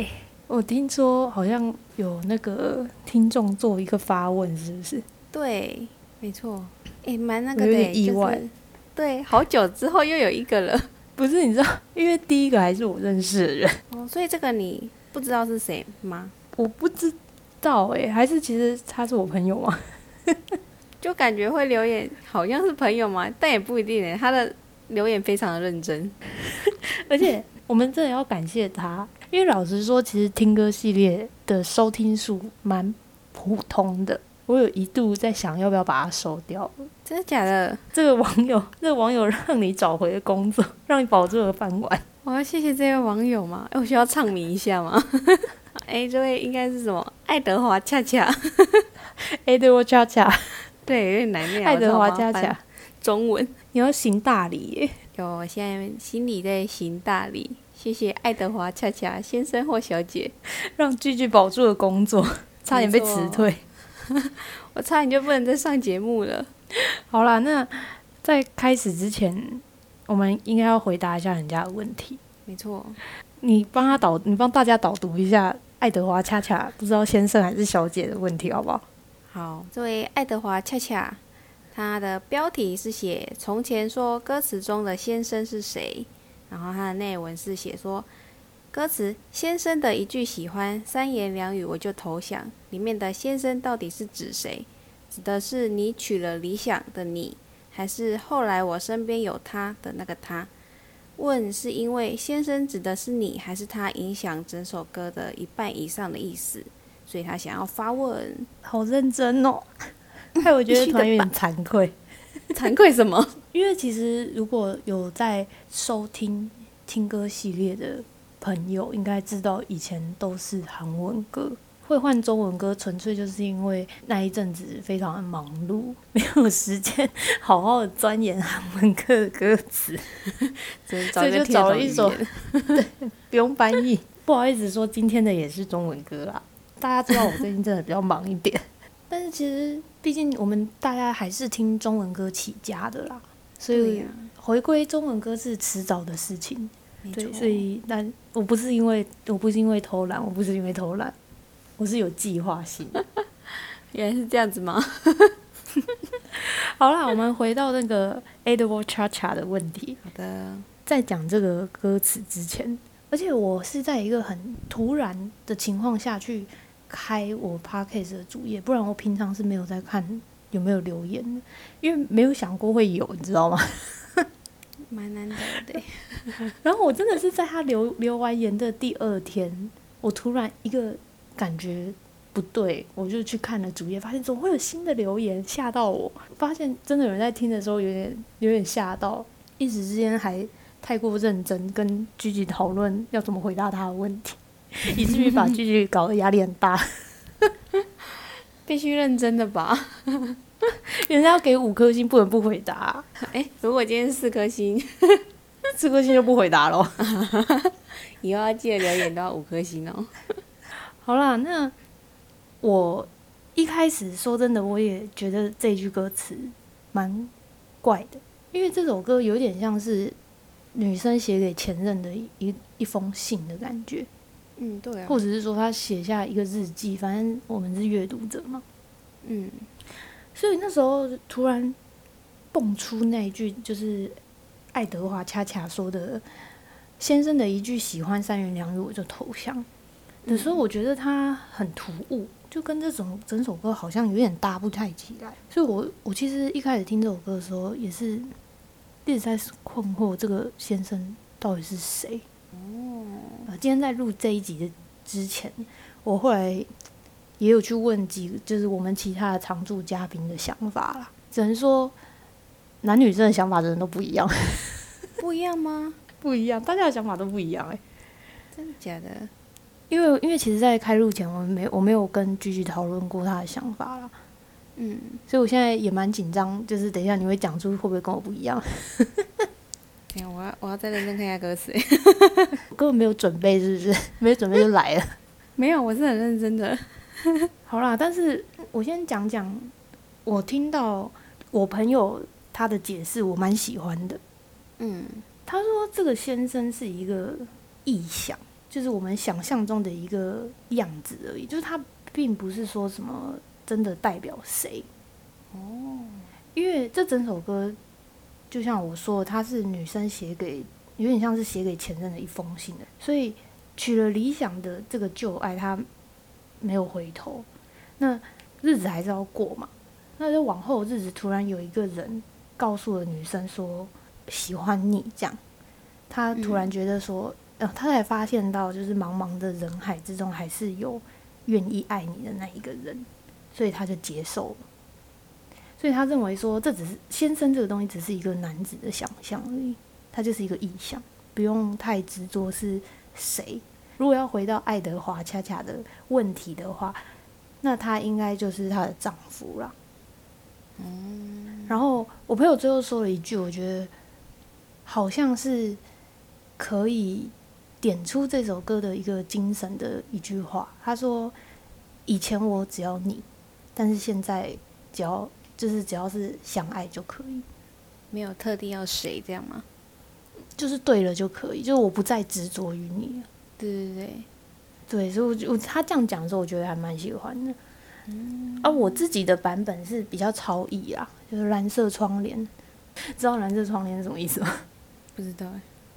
哎，我听说好像有那个听众做一个发问，是不是？对，没错。哎，蛮那个有的，点意外。对，好久之后又有一个了。不是，你知道，因为第一个还是我认识的人。哦，所以这个你不知道是谁吗？我不知道，哎，还是其实他是我朋友吗？就感觉会留言，好像是朋友嘛，但也不一定诶。他的留言非常的认真，而且我们真的要感谢他，因为老实说，其实听歌系列的收听数蛮普通的。我有一度在想，要不要把它收掉？真的假的？这个网友，这个网友让你找回了工作，让你保住了饭碗。我要谢谢这位网友吗？哎，我需要唱名一下吗？哎，这位应该是什么？爱德华恰恰，爱德华恰恰。对，有点难念。爱德华恰恰，中文，你要行大礼耶！有，我现在心里在行大礼，谢谢爱德华恰恰先生或小姐，让句句保住了工作，差点被辞退，我差点就不能再上节目了。好啦，那在开始之前，我们应该要回答一下人家的问题。没错，你帮他导，你帮大家导读一下爱德华恰恰不知道先生还是小姐的问题，好不好？好，这位爱德华恰恰，他的标题是写从前说歌词中的先生是谁，然后他的内文是写说歌词先生的一句喜欢三言两语我就投降，里面的先生到底是指谁？指的是你娶了理想的你，还是后来我身边有他的那个他？问是因为先生指的是你，还是他影响整首歌的一半以上的意思？所以他想要发问，好认真哦，害 我觉得突然有点惭愧。惭愧什么？因为其实如果有在收听听歌系列的朋友，应该知道以前都是韩文歌，会换中文歌，纯粹就是因为那一阵子非常的忙碌，没有时间 好好的钻研韩文歌的歌词，所以就找了一首，对，不用翻译。不好意思说，今天的也是中文歌啦。大家知道我最近真的比较忙一点，但是其实毕竟我们大家还是听中文歌起家的啦，所以回归中文歌是迟早的事情。对，所以但我不是因为我不是因为偷懒，我不是因为偷懒，我是有计划性。原来是这样子吗？好啦，我们回到那个 Edward Cha Cha 的问题。好的，在讲这个歌词之前，而且我是在一个很突然的情况下去。开我 Parkes 的主页，不然我平常是没有在看有没有留言，因为没有想过会有，你知道吗？蛮难得的。然后我真的是在他留留完言的第二天，我突然一个感觉不对，我就去看了主页，发现怎么会有新的留言，吓到我。发现真的有人在听的时候，有点有点吓到，一时之间还太过认真跟积极讨论要怎么回答他的问题。以至于把句句搞得压力很大，必须认真的吧？人家要给五颗星，不能不回答。哎，如果今天四颗星，四颗星就不回答喽。以后要记得留言都要五颗星哦。好啦，那我一开始说真的，我也觉得这句歌词蛮怪的，因为这首歌有点像是女生写给前任的一一封信的感觉。嗯，对，或者是说他写下一个日记，反正我们是阅读者嘛。嗯，所以那时候突然蹦出那一句，就是爱德华恰恰说的先生的一句“喜欢三言两语我就投降”的时候，我觉得他很突兀，就跟这种整首歌好像有点搭不太起来。所以我我其实一开始听这首歌的时候，也是一直在困惑这个先生到底是谁。今天在录这一集的之前，我后来也有去问几，就是我们其他的常驻嘉宾的想法啦。只能说，男女生的想法的人都不一样。不一样吗？不一样，大家的想法都不一样。哎，真的假的？因为因为其实，在开录前，我们没我没有跟居居讨论过他的想法啦。嗯，所以我现在也蛮紧张，就是等一下你会讲出会不会跟我不一样。哎，我要我要再认真看一下歌词。我 根本没有准备，是不是？没有准备就来了。没有，我是很认真的。好啦，但是我先讲讲，我听到我朋友他的解释，我蛮喜欢的。嗯，他说这个先生是一个臆想，就是我们想象中的一个样子而已，就是他并不是说什么真的代表谁。哦，因为这整首歌就像我说，她是女生写给，有点像是写给前任的一封信的，所以娶了理想的这个旧爱，她没有回头，那日子还是要过嘛。那就往后日子，突然有一个人告诉了女生说喜欢你，这样，她突然觉得说。呃，她才发现到，就是茫茫的人海之中，还是有愿意爱你的那一个人，所以她就接受了。所以他认为说，这只是先生这个东西，只是一个男子的想象而已，他就是一个意象，不用太执着是谁。如果要回到爱德华恰恰的问题的话，那他应该就是她的丈夫了。嗯。然后我朋友最后说了一句，我觉得好像是可以。点出这首歌的一个精神的一句话，他说：“以前我只要你，但是现在只要就是只要是相爱就可以，没有特定要谁这样吗？就是对了就可以，就是我不再执着于你了。”对对对，对，所以我我他这样讲的时候，我觉得还蛮喜欢的。嗯，而我自己的版本是比较超意啊，就是蓝色窗帘，知道蓝色窗帘是什么意思吗？不知道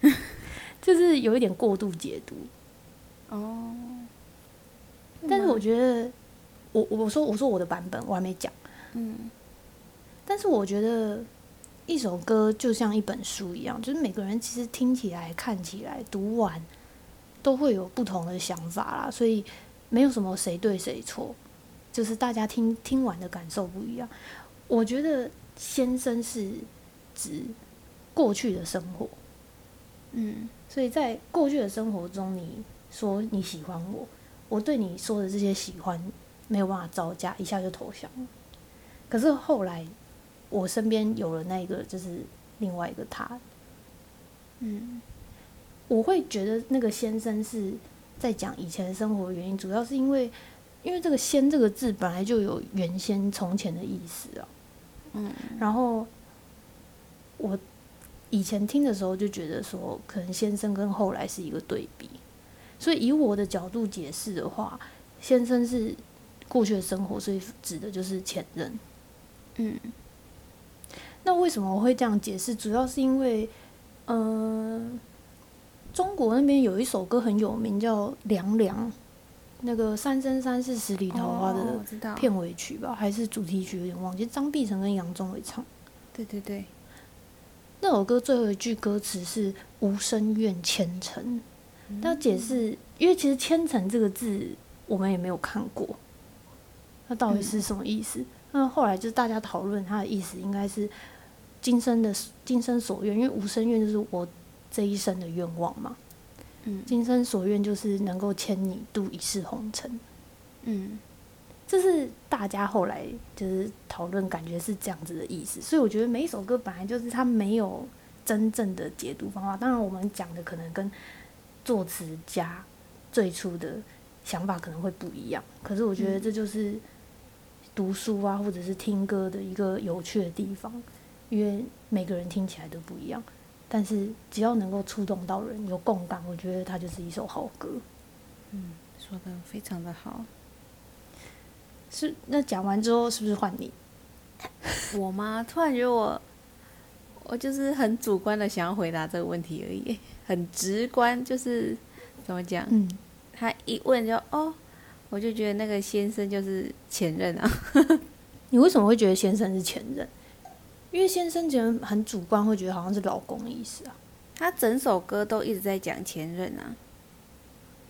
哎。就是有一点过度解读，哦。但是我觉得，我我说我说我的版本我还没讲，嗯。但是我觉得一首歌就像一本书一样，就是每个人其实听起来、看起来、读完都会有不同的想法啦，所以没有什么谁对谁错，就是大家听听完的感受不一样。我觉得先生是指过去的生活，嗯。所以在过去的生活中，你说你喜欢我，我对你说的这些喜欢没有办法招架，一下就投降了。可是后来，我身边有了那个，就是另外一个他，嗯，我会觉得那个先生是在讲以前的生活原因，主要是因为，因为这个“先”这个字本来就有原先、从前的意思啊，嗯，然后我。以前听的时候就觉得说，可能先生跟后来是一个对比，所以以我的角度解释的话，先生是过去的生活，所以指的就是前任。嗯，那为什么我会这样解释？主要是因为，嗯，中国那边有一首歌很有名，叫《凉凉》，那个《三生三世十里桃花》的片尾曲吧，还是主题曲，有点忘记。张碧晨跟杨宗纬唱。对对对。那首歌最后一句歌词是“无声怨千层”，要解释，因为其实“千层”这个字我们也没有看过，那到底是什么意思？那后来就是大家讨论，它的意思应该是今生的今生所愿，因为无生愿就是我这一生的愿望嘛。嗯，今生所愿就是能够牵你渡一世红尘。嗯。这是大家后来就是讨论，感觉是这样子的意思，所以我觉得每一首歌本来就是它没有真正的解读方法。当然，我们讲的可能跟作词家最初的想法可能会不一样，可是我觉得这就是读书啊，或者是听歌的一个有趣的地方，因为每个人听起来都不一样，但是只要能够触动到人，有共感，我觉得它就是一首好歌。嗯，说的非常的好。是，那讲完之后是不是换你？我吗？突然觉得我，我就是很主观的想要回答这个问题而已，很直观，就是怎么讲？嗯，他一问就哦，我就觉得那个先生就是前任啊。你为什么会觉得先生是前任？因为先生觉得很主观，会觉得好像是老公的意思啊。他整首歌都一直在讲前任啊，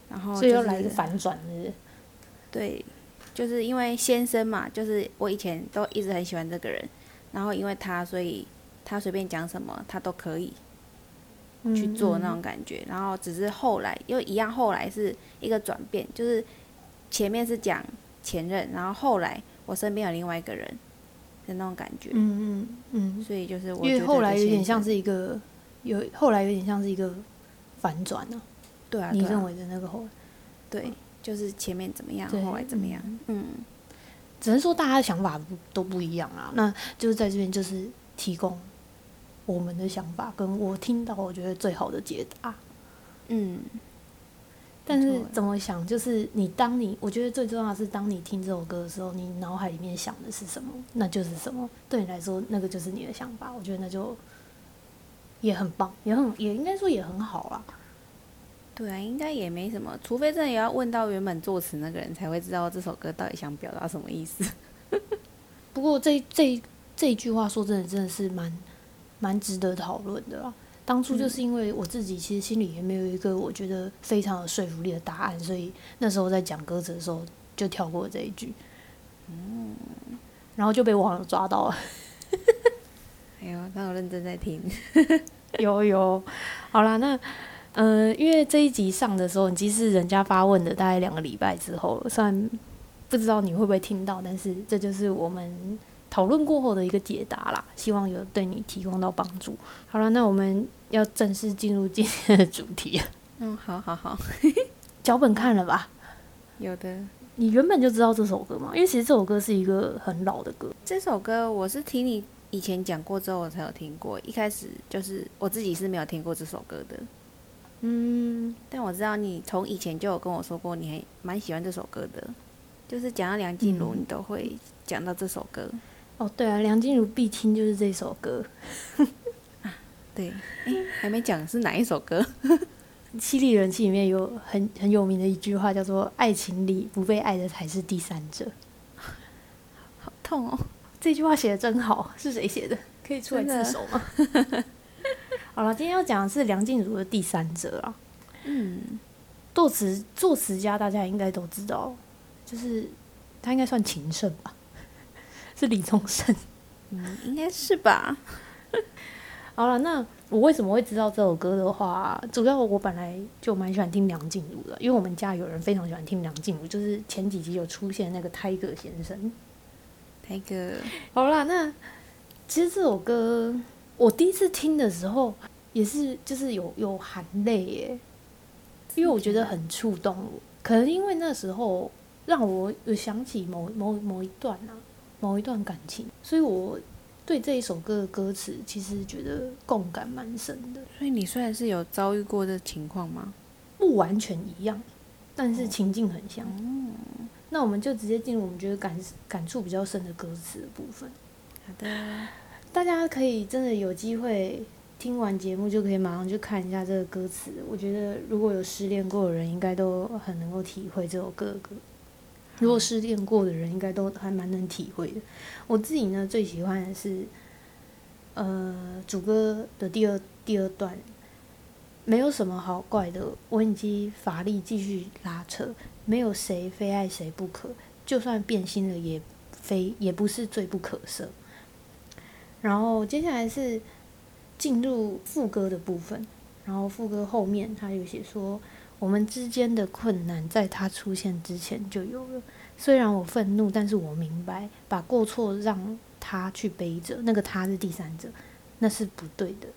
然后所以又来一个反转，是是？对。就是因为先生嘛，就是我以前都一直很喜欢这个人，然后因为他，所以他随便讲什么，他都可以去做那种感觉。然后只是后来又一样，后来是一个转变，就是前面是讲前任，然后后来我身边有另外一个人的那种感觉。嗯嗯嗯。所以就是我因为后来有点像是一个有后来有点像是一个反转呢。对啊。你认为的那个后？对。就是前面怎么样，后来怎么样？嗯，只能说大家的想法不都不一样啊。那就是在这边就是提供我们的想法，跟我听到我觉得最好的解答。嗯，但是怎么想，就是你当你，我觉得最重要的是，当你听这首歌的时候，你脑海里面想的是什么，那就是什么。对你来说，那个就是你的想法。我觉得那就也很棒，也很也应该说也很好啦。对啊，应该也没什么，除非真的也要问到原本作词那个人，才会知道这首歌到底想表达什么意思。不过这这这一句话说真的，真的是蛮蛮值得讨论的啦。当初就是因为我自己其实心里也没有一个我觉得非常有说服力的答案，所以那时候在讲歌词的时候就跳过这一句，嗯，然后就被网友抓到了。哎呦，他有认真在听。有有，好啦，那嗯、呃因为这一集上的时候，你即是人家发问的大概两个礼拜之后了，虽然不知道你会不会听到，但是这就是我们讨论过后的一个解答啦，希望有对你提供到帮助。好了，那我们要正式进入今天的主题，嗯，好好好，脚本看了吧？有的。你原本就知道这首歌吗？因为其实这首歌是一个很老的歌，这首歌我是听你以前讲过之后我才有听过，一开始就是我自己是没有听过这首歌的。嗯，但我知道你从以前就有跟我说过，你还蛮喜欢这首歌的，就是讲到梁静茹，嗯你都会讲到这首歌。哦对啊，梁静茹必听就是这首歌，对，哎，还没讲是哪一首歌？犀利人气里面有很很有名的一句话，叫做“爱情里不被爱的才是第三者好痛哦！”。这句话写的真好，是谁写的？可以出来自首吗？好了，今天要讲的是梁静茹的《第三者》啊。嗯，作词作词家大家应该都知道，就是他应该算情圣吧，是李宗盛。嗯，应该是吧？好了，那我为什么会知道这首歌的话，主要我本来就蛮喜欢听梁静茹的，因为我们家有人非常喜欢听梁静茹，就是前几集有出现那个泰戈先生。泰戈好啦，那其实这首歌我第一次听的时候，也是就是有有含泪耶，因为我觉得很触动我。可能因为那时候让我有想起某某某一段啊，某一段感情，所以我对这一首歌的歌词其实觉得共感蛮深的。所以你虽然是有遭遇过这情况吗？不完全一样，但是情境很像。那我们就直接进入我们觉得感感触比较深的歌词的部分。好的，大家可以真的有机会听完节目，就可以马上去看一下这个歌词。我觉得如果有失恋过的人，应该都很能够体会这首歌的歌。如果失恋过的人，应该都还蛮能体会的。我自己呢，最喜欢的是，呃，主歌的第二第二段，没有什么好怪的，我已经乏力继续拉扯，没有谁非爱谁不可，就算变心了也非也不是罪不可赦。然后接下来是进入副歌的部分，然后副歌后面他有写说，我们之间的困难在他出现之前就有了。虽然我愤怒，但是我明白，把过错让他去背着，那个他是第三者，那是不对的。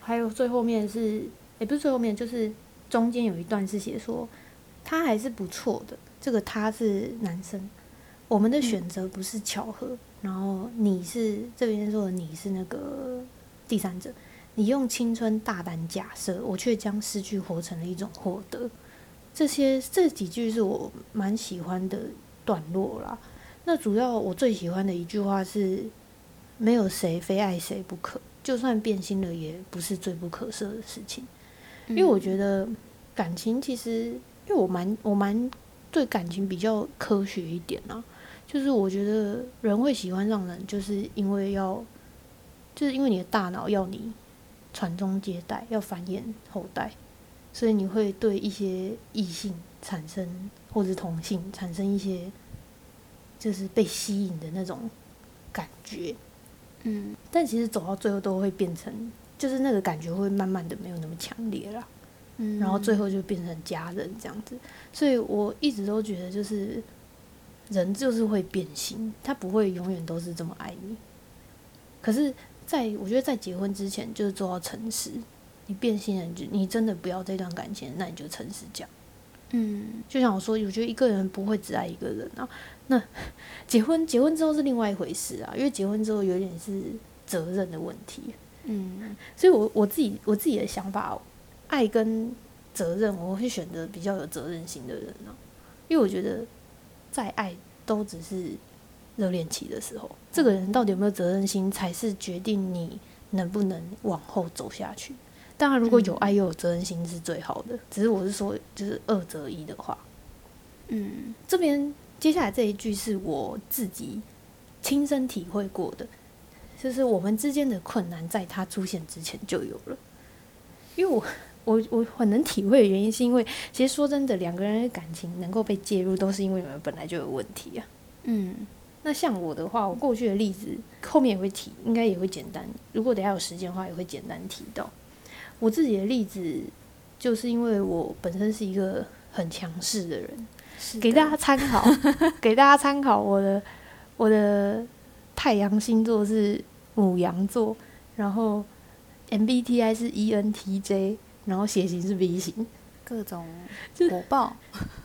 还有最后面是，也不是最后面，就是中间有一段是写说，他还是不错的。这个他是男生，我们的选择不是巧合。然后你是这边说的你是那个第三者，你用青春大胆假设，我却将失去活成了一种获得。这些这几句是我蛮喜欢的段落啦。那主要我最喜欢的一句话是：没有谁非爱谁不可，就算变心了，也不是罪不可赦的事情。因为我觉得感情其实，因为我蛮我蛮对感情比较科学一点啊。就是我觉得人会喜欢上人，就是因为要，就是因为你的大脑要你传宗接代，要繁衍后代，所以你会对一些异性产生或者同性产生一些，就是被吸引的那种感觉。嗯，但其实走到最后都会变成，就是那个感觉会慢慢的没有那么强烈了。嗯然后最后就变成家人这样子。所以我一直都觉得，就是人就是会变心，他不会永远都是这么爱你。可是在我觉得在结婚之前，就是做到诚实。你变心了，你就你真的不要这段感情，那你就诚实讲。嗯，就像我说，我觉得一个人不会只爱一个人啊。那 结婚结婚之后是另外一回事啊，因为结婚之后有点是责任的问题。嗯，所以我我自己我自己的想法，爱跟责任，我会选择比较有责任心的人呢、因为我觉得再爱都只是热恋期的时候，这个人到底有没有责任心，才是决定你能不能往后走下去。当然，如果有爱又有责任心是最好的，只是我是说，就是二择一的话，嗯这边接下来这一句是我自己亲身体会过的，就是我们之间的困难在他出现之前就有了。因为我我我很能体会的原因，是因为其实说真的，两个人的感情能够被介入，都是因为你们本来就有问题啊。嗯那像我的话，我过去的例子后面也会提，应该也会简单。如果等下有时间的话，也会简单提到我自己的例子，就是因为我本身是一个很强势的人，的给大家参考，给大家参考我的我的太阳星座是母羊座，然后 MBTI 是 E ENTJ，然后血型是 B 型，各种 火爆，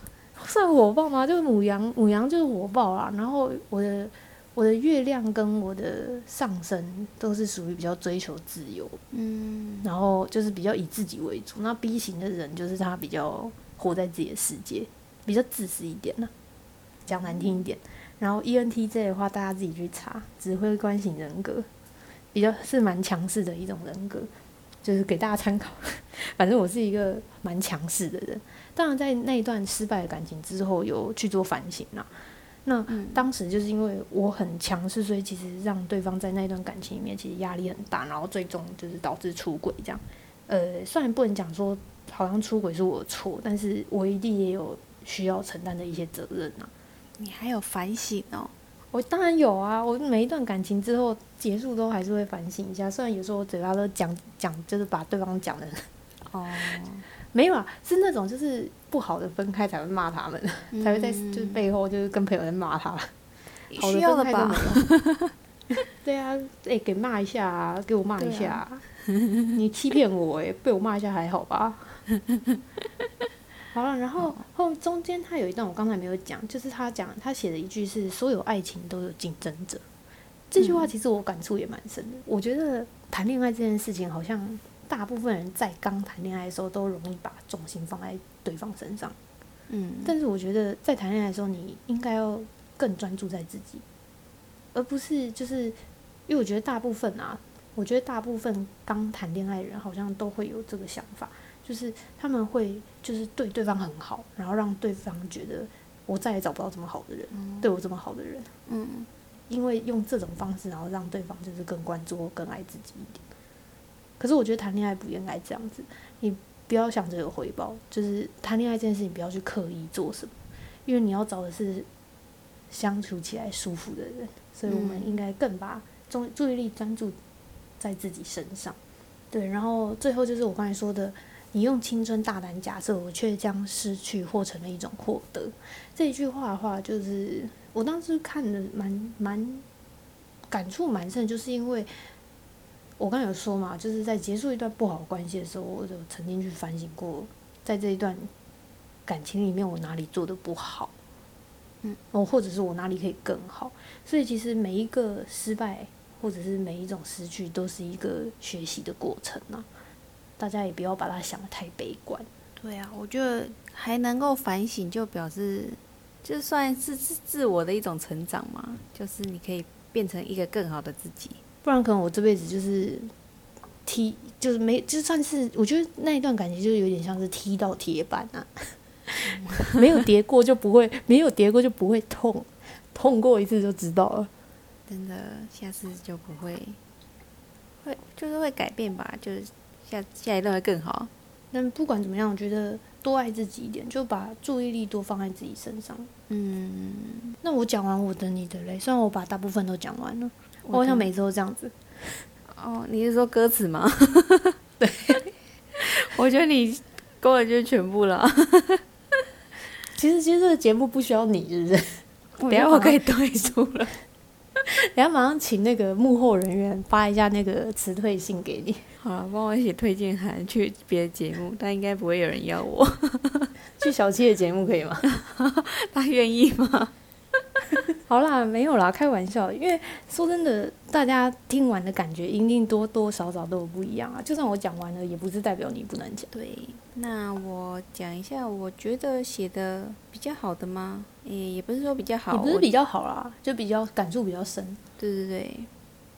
算火爆吗？就是母羊，母羊就是火爆啦。然后我的我的月亮跟我的上升都是属于比较追求自由，嗯然后就是比较以自己为主。那 B 型的人就是他比较活在自己的世界，比较自私一点呢、讲难听一点。然后 E ENTJ 的话，大家自己去查，指挥官型人格，比较是蛮强势的一种人格，就是给大家参考。反正我是一个蛮强势的人，当然在那一段失败的感情之后，有去做反省啦。那嗯当时就是因为我很强势，所以其实让对方在那段感情里面其实压力很大，然后最终就是导致出轨这样。呃，虽然不能讲说好像出轨是我的错，但是我一定也有需要承担的一些责任啊。你还有反省哦，我当然有啊，我每一段感情之后结束都还是会反省一下，虽然有时候我嘴巴都讲讲，就是把对方讲的哦，没有啊，是那种就是不好的分开才会骂他们，才会在就是背后就是跟朋友在骂他。好要的分开都吧？对啊，哎、给骂一下啊，给我骂一下、啊。你欺骗我哎、被我骂一下还好吧？好了，然后后中间他有一段我刚才没有讲，就是他讲他写的一句是“所有爱情都有竞争者”，这句话其实我感触也蛮深的。我觉得谈恋爱这件事情，好像大部分人在刚谈恋爱的时候都容易把重心放在对方身上。嗯，但是我觉得在谈恋爱的时候，你应该要更专注在自己，而不是就是因为我觉得大部分啊，我觉得大部分刚谈恋爱的人好像都会有这个想法，就是他们会就是对对方很好，然后让对方觉得我再也找不到这么好的人，对我这么好的人，嗯因为用这种方式，然后让对方就是更关注更爱自己一点。可是我觉得谈恋爱不应该这样子，你不要想着有回报，就是谈恋爱这件事情不要去刻意做什么，因为你要找的是相处起来舒服的人，所以我们应该更把注注意力专注在自己身上。对，然后最后就是我刚才说的，你用青春大胆假设，我却将失去或成了一种获得。这一句话的话，就是我当时看的蛮蛮感触蛮深，就是因为我刚有说嘛，就是在结束一段不好关系的时候，我就曾经去反省过，在这一段感情里面我哪里做的不好，嗯，哦，或者是我哪里可以更好。所以其实每一个失败或者是每一种失去，都是一个学习的过程啊。大家也不要把它想得太悲观。对啊，我觉得还能够反省，就表示就算是自自我的一种成长嘛，就是你可以变成一个更好的自己。不然可能我这辈子就是踢，就是没，就算是我觉得那一段感情就是有点像是踢到铁板啊，没有叠过就不会，没有叠过就不会痛，痛过一次就知道了。真的，下次就不会，会就是会改变吧，就是下下一段会更好。但不管怎么样，我觉得多爱自己一点，就把注意力多放在自己身上。嗯，那我讲完我的你的嘞，虽然我把大部分都讲完了，我好像每次都这样子。哦，你是说歌词吗？对，我觉得你根本就是全部了。其实其实这个节目不需要你，是不是？等下我可以退出了。等下马上请那个幕后人员发一下那个辞退信给你。好了，帮我写推荐函去别的节目，但应该不会有人要我。去小七的节目可以吗？他愿意吗？好啦，没有啦，开玩笑。因为说真的，大家听完的感觉一定多多少少都有不一样啊。就算我讲完了，也不是代表你不能讲。对，那我讲一下，我觉得写的比较好的吗？诶，也不是说比较好，也不是比较好啦，就比较感触比较深。对对对，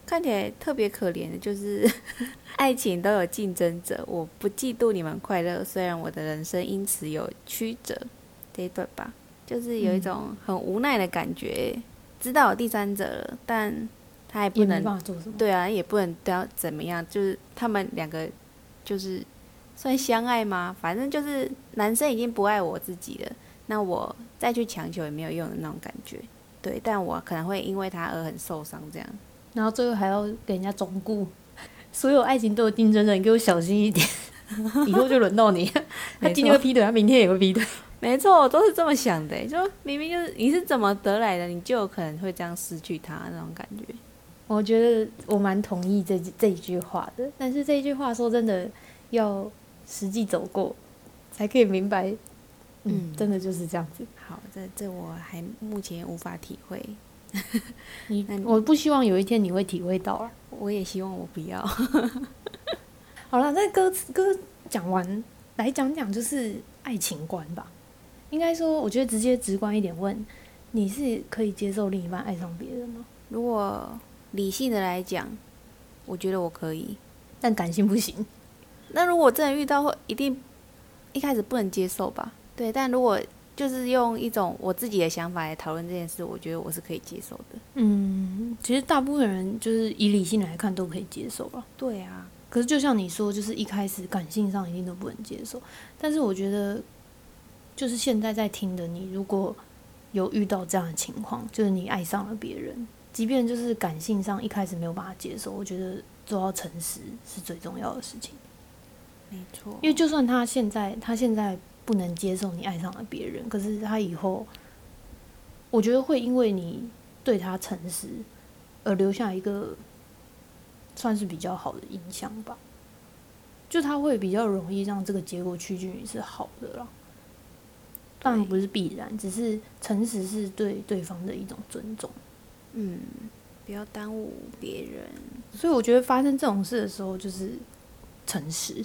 看起来特别可怜的就是 爱情都有竞争者，我不嫉妒你们快乐，虽然我的人生因此有曲折，这一段吧，就是有一种很无奈的感觉，知道有第三者了，但他也不能。对啊，也不能都要怎么样，就是他们两个就是算相爱吗？反正就是男生已经不爱我自己了，那我再去强求也没有用的那种感觉。对，但我可能会因为他而很受伤，这样。然后最后还要给人家忠顾，所有爱情都有竞争者，你给我小心一点，以后就轮到你。他今天会劈腿，他明天也会劈腿。没错，我都是这么想的，就明明就是你是怎么得来的，你就有可能会这样失去他那种感觉。我觉得我蛮同意这这一句话的，但是这一句话说真的，要实际走过，才可以明白。嗯，嗯真的就是这样子。好，这这我还目前无法体会，你我不希望有一天你会体会到啊。我也希望我不要。好了，那歌词歌讲完，来讲讲就是爱情观吧。应该说，我觉得直接直观一点问，你是可以接受另一半爱上别人吗？如果理性的来讲，我觉得我可以。但感性不行。那如果真的遇到，会一定一开始不能接受吧？对，但如果就是用一种我自己的想法来讨论这件事，我觉得我是可以接受的。嗯，其实大部分人就是以理性来看都可以接受了。对啊，可是就像你说，就是一开始感性上一定都不能接受。但是我觉得，就是现在在听的你，如果有遇到这样的情况，就是你爱上了别人，即便就是感性上一开始没有办法接受，我觉得做到诚实是最重要的事情。没错。因为就算他现在他现在不能接受你爱上了别人，可是他以后，我觉得会因为你对他诚实而留下一个算是比较好的印象吧。就他会比较容易让这个结果趋近于是好的啦。当然不是必然，只是诚实是对对方的一种尊重。嗯，不要耽误别人。所以我觉得发生这种事的时候，就是诚实，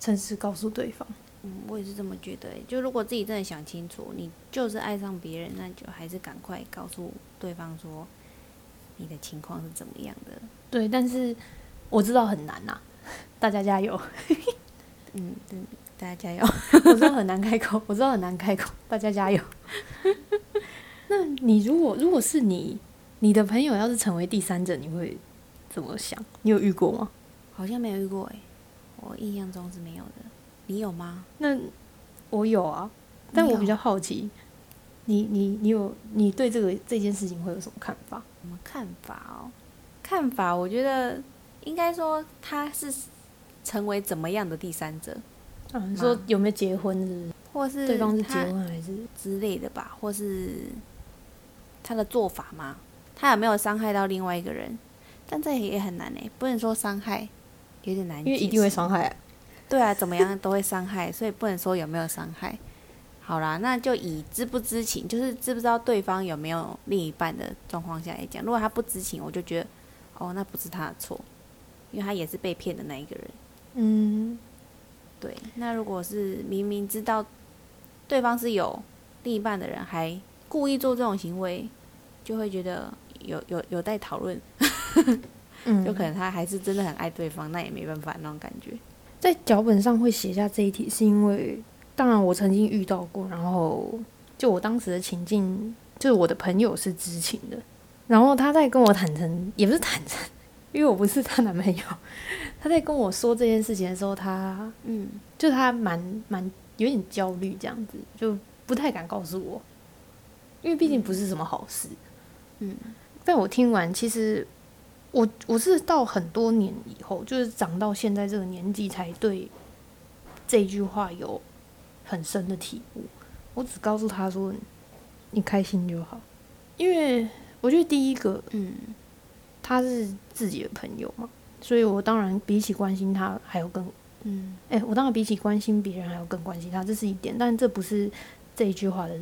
诚实告诉对方。嗯，我也是这么觉得欸。就如果自己真的想清楚，你就是爱上别人，那就还是赶快告诉对方说你的情况是怎么样的。对，但是我知道很难呐、大家加油。嗯，对，大家加油。我知道很难开口，我知道很难开口，大家加油。那你如果如果是你，你的朋友要是成为第三者，你会怎么想？你有遇过吗？好像没有遇过哎，我印象中是没有的。你有吗？那我有啊，但我比较好奇，你你你有你对这个这件事情会有什么看法？什么看法哦？看法，我觉得应该说他是成为怎么样的第三者，啊，你说有没有结婚是？或是对方是结婚还是？之类的吧，或是他的做法吗？他有没有伤害到另外一个人？但这也很难诶，不能说伤害，有点难。因为一定会伤害啊、对啊，怎么样都会伤害，所以不能说有没有伤害。好啦，那就以知不知情，就是知不知道对方有没有另一半的状况下来讲。如果他不知情，我就觉得，哦，那不是他的错，因为他也是被骗的那一个人。嗯，对，那如果是明明知道对方是有另一半的人，还故意做这种行为，就会觉得有有有待讨论。嗯有可能他还是真的很爱对方，那也没办法那种感觉。在脚本上会写下这一题，是因为当然我曾经遇到过，然后就我当时的情境，就是我的朋友是知情的，然后他在跟我坦诚，也不是坦诚，因为我不是她男朋友，他在跟我说这件事情的时候，他嗯就他蛮蛮有点焦虑，这样子就不太敢告诉我，因为毕竟不是什么好事。嗯但我听完，其实我我是到很多年以后，就是长到现在这个年纪，才对这句话有很深的体悟。我只告诉他说：“你开心就好。”因为我觉得第一个嗯他是自己的朋友嘛，所以我当然比起关心他，还有更嗯哎、我当然比起关心别人还要更关心他，这是一点，但这不是这一句话的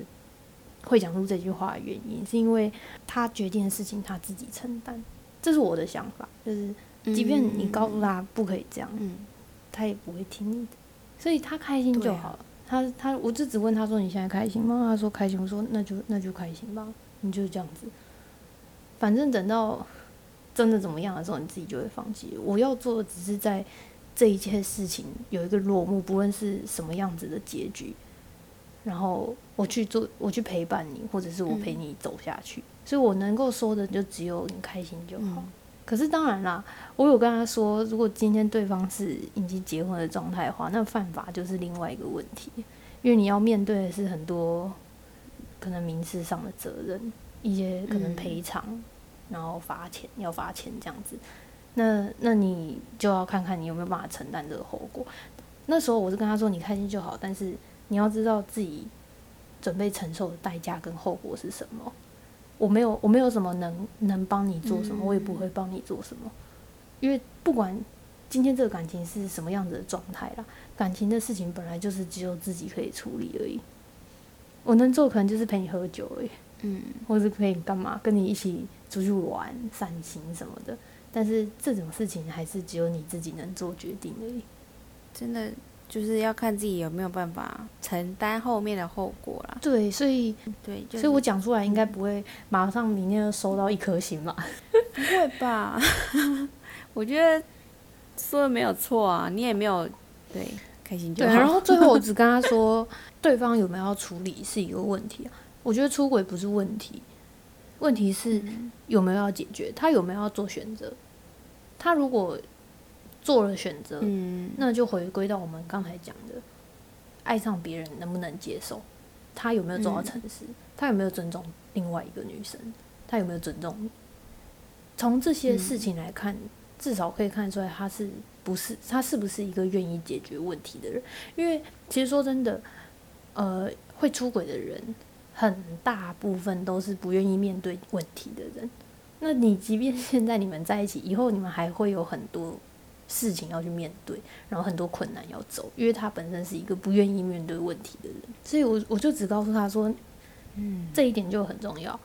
会讲出这句话的原因，是因为他决定的事情他自己承担，这是我的想法，就是即便你告诉他不可以这样，嗯，他也不会听你的，所以他开心就好了。他他，我就只问他说你现在开心吗？他说开心，我说那就那就开心吧，你就这样子。反正等到真的怎么样的时候，你自己就会放弃。我要做的只是在这一切事情有一个落幕，不论是什么样子的结局，然后我去做，我去陪伴你，或者是我陪你走下去。所以我能够说的就只有你开心就好。可是当然啦，我有跟他说，如果今天对方是已经结婚的状态的话，那犯法就是另外一个问题，因为你要面对的是很多可能民事上的责任，一些可能赔偿，然后罚钱，要罚钱这样子。那那你就要看看你有没有办法承担这个后果。那时候我是跟他说，你开心就好，但是你要知道自己准备承受的代价跟后果是什么。我没有，我没有什么能能帮你做什么，我也不会帮你做什么，因为不管今天这个感情是什么样子的状态啦，感情的事情本来就是只有自己可以处理而已。我能做可能就是陪你喝酒而已，嗯，或者是可以干嘛，跟你一起出去玩、散心什么的。但是这种事情还是只有你自己能做决定而已。真的就是要看自己有没有办法承担后面的后果啦。对，所以对，就是、所以我讲出来应该不会马上明天就收到一颗星吧？不会吧？我觉得说的没有错啊，你也没有对开心就对，好。然后 最后我只跟他说，对方有没有要处理是一个问题啊。我觉得出轨不是问题，问题是有没有要解决，他有没有要做选择。他如果做了选择，嗯，那就回归到我们刚才讲的，爱上别人能不能接受？他有没有做到诚实？他有没有尊重另外一个女生？他有没有尊重你？从这些事情来看，至少可以看出来他是不是他是不是一个愿意解决问题的人？因为其实说真的，呃，会出轨的人很大部分都是不愿意面对问题的人。那你即便现在你们在一起，以后你们还会有很多事情要去面对，然后很多困难要走，因为他本身是一个不愿意面对问题的人，所以我我就只告诉他说，嗯，这一点就很重要。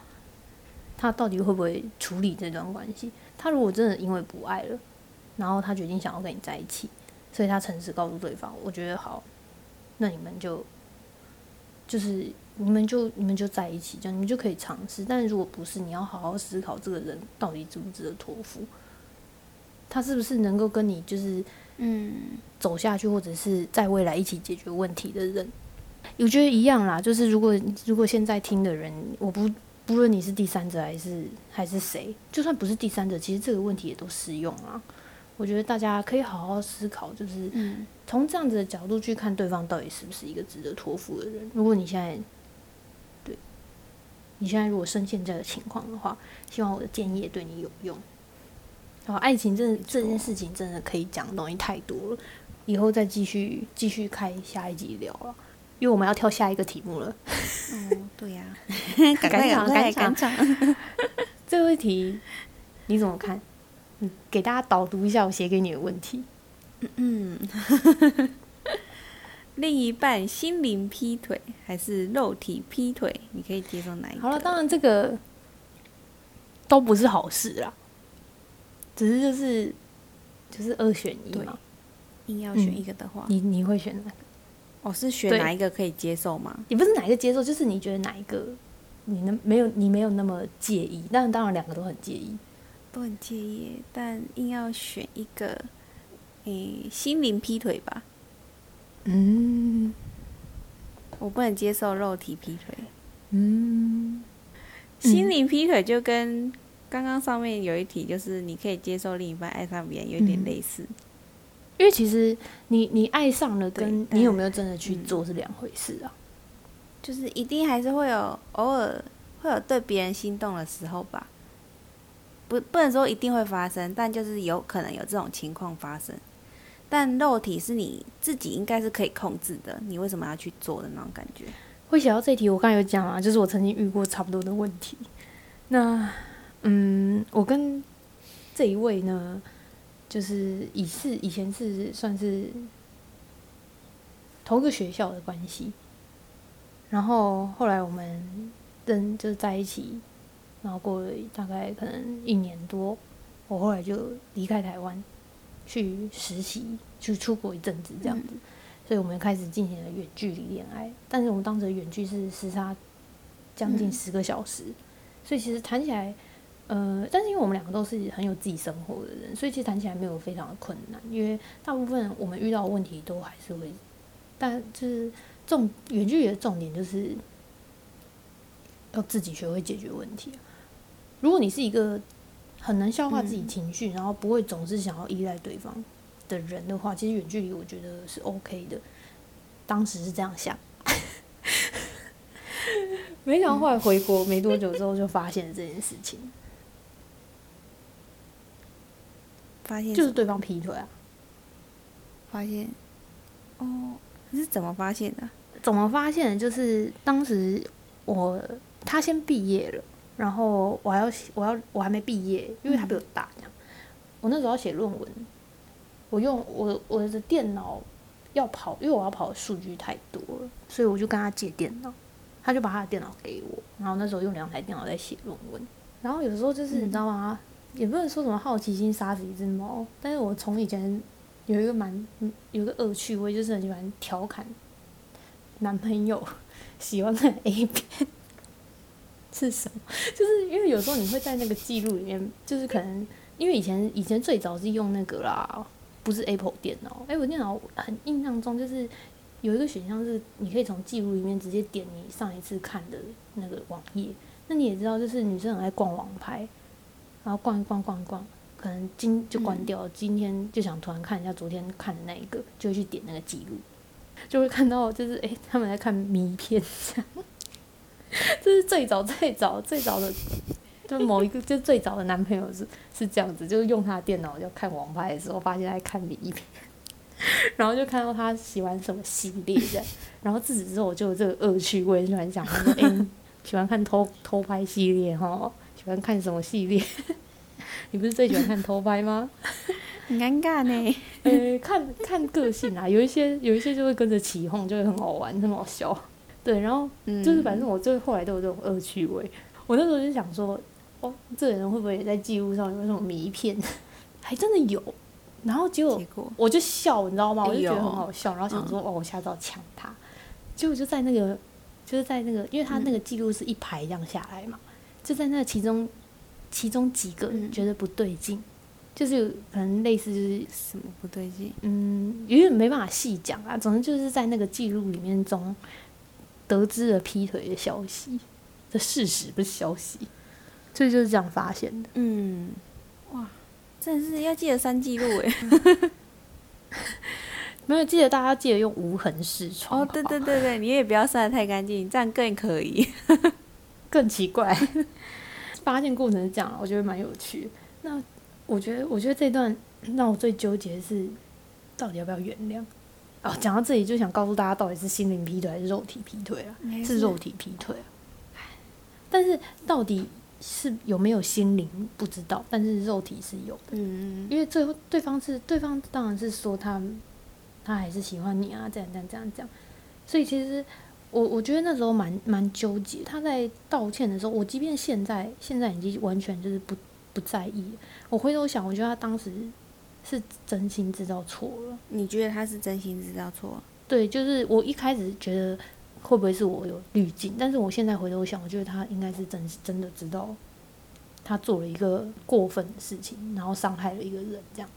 他到底会不会处理这段关系？他如果真的因为不爱了，然后他决定想要跟你在一起，所以他诚实告诉对方，我觉得好，那你们就就是你们就你们就在一起，这样你们就可以尝试。但如果不是，你要好好思考这个人到底值不值得托付，他是不是能够跟你就是嗯，走下去，或者是在未来一起解决问题的人。我觉得一样啦，就是如果如果现在听的人，我不不论你是第三者还是还是谁，就算不是第三者，其实这个问题也都适用啊。我觉得大家可以好好思考，就是嗯从这样子的角度去看对方到底是不是一个值得托付的人。如果你现在对你现在如果深陷这样的情况的话，希望我的建议也对你有用。好，爱情真的这件事情真的可以讲的东西太多了，以后再继续继续开下一集聊了，因为我们要跳下一个题目了。哦，对呀、赶快场赶快赶场这个问题你怎么看？嗯给大家导读一下我写给你的问题。嗯，另一半心灵劈腿还是肉体劈腿？你可以接受哪一个？好了，当然这个都不是好事啦，只是就是就是二选一嘛。硬要选一个的话，你你会选哪个？哦，是选哪一个可以接受吗？也不是哪一个接受，就是你觉得哪一个你能没有你没有那么介意，但当然两个都很介意。都很介意，但硬要选一个，诶、心灵劈腿吧，嗯我不能接受肉体劈腿。嗯，心灵劈腿就跟刚刚上面有一题，就是你可以接受另一半爱上别人，有一点嗯类似。因为其实你你爱上了，跟你有没有真的去嗯做是两回事啊。就是一定还是会有偶尔会有对别人心动的时候吧，不不能说一定会发生，但就是有可能有这种情况发生。但肉体是你自己应该是可以控制的，你为什么要去做的那种感觉？会写到这题，我刚才有讲啊，就是我曾经遇过差不多的问题。那嗯，我跟这一位呢，就是以是以前是算是同一个学校的关系，然后后来我们跟就是在一起，然后过了大概可能一年多，我后来就离开台湾去实习，去出国一阵子这样子，所以我们开始进行了远距离恋爱。但是我们当时的远距是时差将近十个小时，所以其实谈起来，呃，但是因为我们两个都是很有自己生活的人，所以其实谈起来没有非常的困难，因为大部分我们遇到的问题都还是会，但就是重远距离的重点就是。要自己学会解决问题。如果你是一个很能消化自己情绪，然后不会总是想要依赖对方的人的话，其实远距离我觉得是 OK 的。当时是这样想，没想到后来回国没多久之后就发现了这件事情，发现就是对方劈腿啊！发现哦，你是怎么发现的？怎么发现的？就是当时我。他先毕业了，然后我还要写我要我还没毕业，因为他比我大。这样，我那时候要写论文，我用我我的电脑要跑，因为我要跑的数据太多了，所以我就跟他借电脑，他就把他的电脑给我，然后那时候用两台电脑在写论文。然后有时候就是你知道吗？也不能说什么好奇心杀死一只猫，但是我从以前有一个蛮有一个恶趣味，就是很喜欢调侃男朋友 喜欢看 A 片。是什么？就是因为有时候你会在那个记录里面，就是可能因为以前以前最早是用那个啦，不是 Apple 电脑，Apple 电脑很印象中就是有一个选项是你可以从记录里面直接点你上一次看的那个网页。那你也知道，就是女生很爱逛网拍，然后逛一逛逛一逛，可能今就关掉，今天就想突然看一下昨天看的那一个，就会去点那个记录，就会看到就是哎他们在看迷片这样。这是最早最早最早的，就某一个就最早的男朋友是是这样子，就是用他的电脑要看网拍的时候，发现在看迷片，然后就看到他喜欢什么系列这样，然后自此之后我就有这个恶趣味，喜欢讲说，哎，喜欢看偷偷拍系列哈，喜欢看什么系列？你不是最喜欢看偷拍吗？很尴尬呢。呃，看看个性啊，有一些有一些就会跟着起哄，就会很好玩，很好笑。对，然后就是反正我就后来都有这种恶趣味。我那时候就想说，哦，这个人会不会也在记录上有那种迷片？还真的有。然后结果我就笑，你知道吗？我就觉得很好笑，然后想说，哦，我下次要抢他。结果就在那个，就是在那个，因为他那个记录是一排这样下来嘛，就在那其中其中几个觉得不对劲，就是可能类似就是什么不对劲，嗯，有点没办法细讲啊。总之就是在那个记录里面中。得知了劈腿的消息，这事实不是消息，所以就是这样发现的。嗯，哇，真的是要记得删记录哎，没有记得大家记得用无痕视窗。哦，对对对对，你也不要删的太干净，这样更可以，更奇怪。发现过程是这样，我觉得蛮有趣。那我觉得，我觉得这段让我最纠结的是，到底要不要原谅？哦，讲到这里就想告诉大家，到底是心灵劈腿还是肉体劈腿啊？是肉体劈腿啊。但是到底是有没有心灵不知道，但是肉体是有的。嗯嗯。因为最后对方是对方，当然是说他他还是喜欢你啊，这样这样这样这样。所以其实我我觉得那时候蛮蛮纠结。他在道歉的时候，我即便现在现在已经完全就是不不在意。我回头想，我觉得他当时。是真心知道错了，你觉得他是真心知道错？对，就是我一开始觉得会不会是我有滤镜，但是我现在回头想，我觉得他应该是真真的知道他做了一个过分的事情，然后伤害了一个人，这样，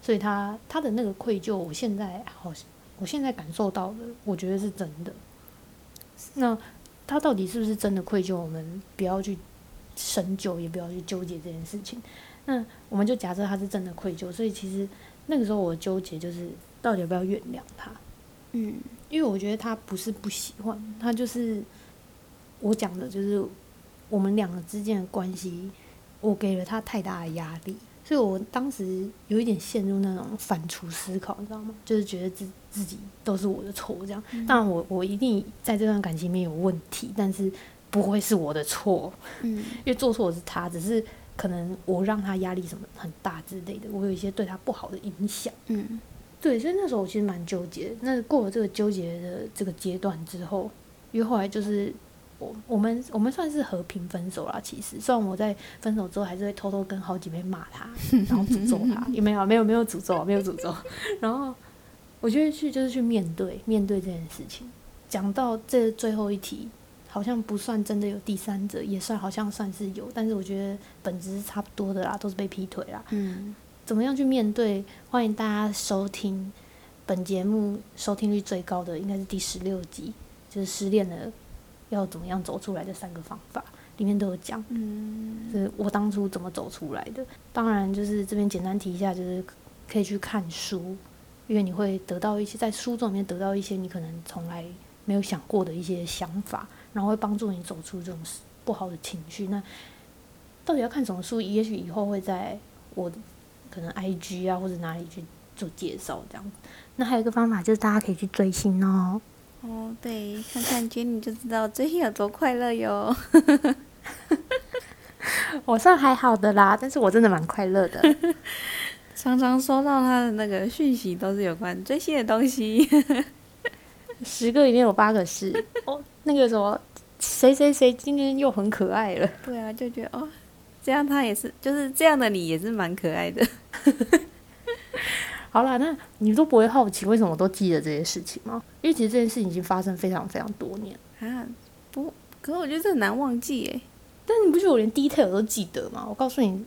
所以他他的那个愧疚，我现在好像我现在感受到的，我觉得是真的。那他到底是不是真的愧疚？我们不要去深究，也不要去纠结这件事情。那我们就假设他是真的愧疚，所以其实那个时候我纠结就是到底要不要原谅他，嗯，因为我觉得他不是不喜欢，他就是我讲的就是我们两个之间的关系，我给了他太大的压力，所以我当时有一点陷入那种反刍思考，你知道吗？就是觉得自自己都是我的错这样，当然我我一定在这段感情里面有问题，但是不会是我的错，嗯，因为做错的是他，只是。可能我让他压力什么很大之类的，我有一些对他不好的影响。嗯，对，所以那时候我其实蛮纠结。那过了这个纠结的这个阶段之后，因为后来就是我我们我们算是和平分手啦。其实，虽然我在分手之后还是会偷偷跟好几妹骂他，然后诅咒他，也没有没有没有诅咒，没有诅咒。然后我觉得去就是去面对面对这件事情。讲到这最后一题，好像不算真的有第三者，也算好像算是有，但是我觉得本质是差不多的啦，都是被劈腿啦。嗯，怎么样去面对？欢迎大家收听本节目收听率最高的应该是第十六集，就是失恋了要怎么样走出来的三个方法，里面都有讲。嗯，是我当初怎么走出来的。当然，就是这边简单提一下，就是可以去看书，因为你会得到一些在书中里面得到一些你可能从来没有想过的一些想法，然后会帮助你走出这种不好的情绪。那到底要看什么书？也许以后会在我可能 IG 啊或者哪里去做介绍这样子。那还有一个方法就是大家可以去追星哦。哦，对，看看 Jenny 就知道追星有多快乐哟。我算还好的啦，但是我真的蛮快乐的。常常收到他的那个讯息，都是有关追星的东西。十个里面有八个是 哦，那个什么谁谁谁今天又很可爱了。对啊，就觉得哦，这样他也是，就是这样的你也是蛮可爱的。好啦，那你都不会好奇为什么我都记得这些事情吗？因为其实这件事情已经发生非常非常多年啊。不，可是我觉得这很难忘记诶。但你不觉得我连 detail 都记得吗？我告诉你，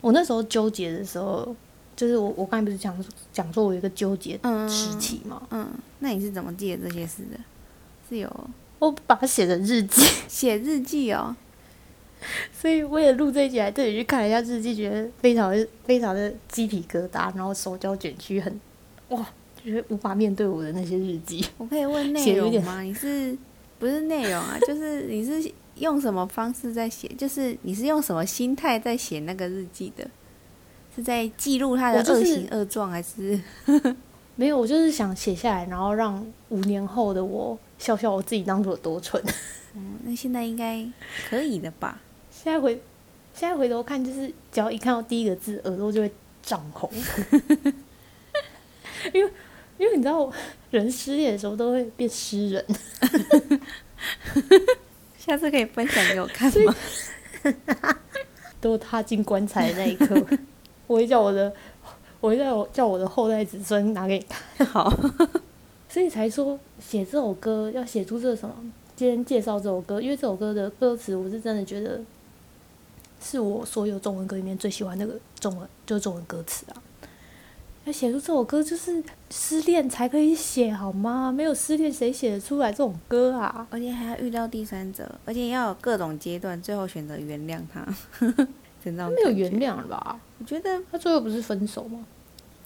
我那时候纠结的时候，就是我我刚才不是讲讲说我有一个纠结时期吗？嗯，那你是怎么记得这些事的？是有我把它写成日记，写日记哦。所以为了录这一集，还特意去看了一下日记，觉得非常的非常的鸡皮疙瘩，然后手脚卷曲，很哇，就是无法面对我的那些日记。我可以问内容吗？你 是不是内容啊？就是你是用什么方式在写？就是你是用什么心态在写那个日记的？是在记录他的恶行恶状，还是没有？我就是想写下来，然后让五年后的我笑笑我自己当初有多蠢。嗯，那现在应该可以的吧？现在回，现在回头看，就是只要一看到第一个字，耳朵就会涨红。因为，因为你知道，人失恋的时候都会变诗人。下次可以分享给我看吗？都 踏进棺材的那一刻，我会叫我的，我会叫我叫我的后代子孙拿给你看。好，所以才说写这首歌要写出这什么？今天介绍这首歌，因为这首歌的歌词，我是真的觉得是我所有中文歌里面最喜欢那个中文，就是中文歌词啊。要写出这首歌，就是失恋才可以写，好吗？没有失恋，谁写得出来这种歌啊？而且还要遇到第三者，而且要有各种阶段，最后选择原谅他。真的没有原谅了吧？我觉得他最后不是分手吗？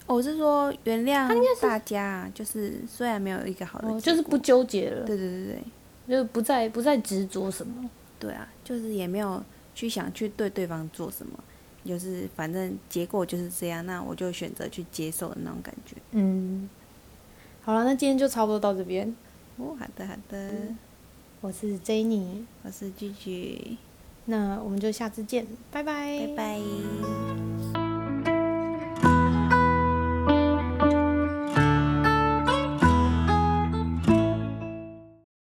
我是说原谅大家，就是虽然没有一个好的，就是不纠结了。对对对对。就不再不再执着什么，对啊，就是也没有去想去对对方做什么，就是反正结果就是这样，那我就选择去接受的那种感觉。嗯，好了，那今天就差不多到这边。哦，好的好的，我是 Jenny，我是句句，那我们就下次见，拜拜，拜拜。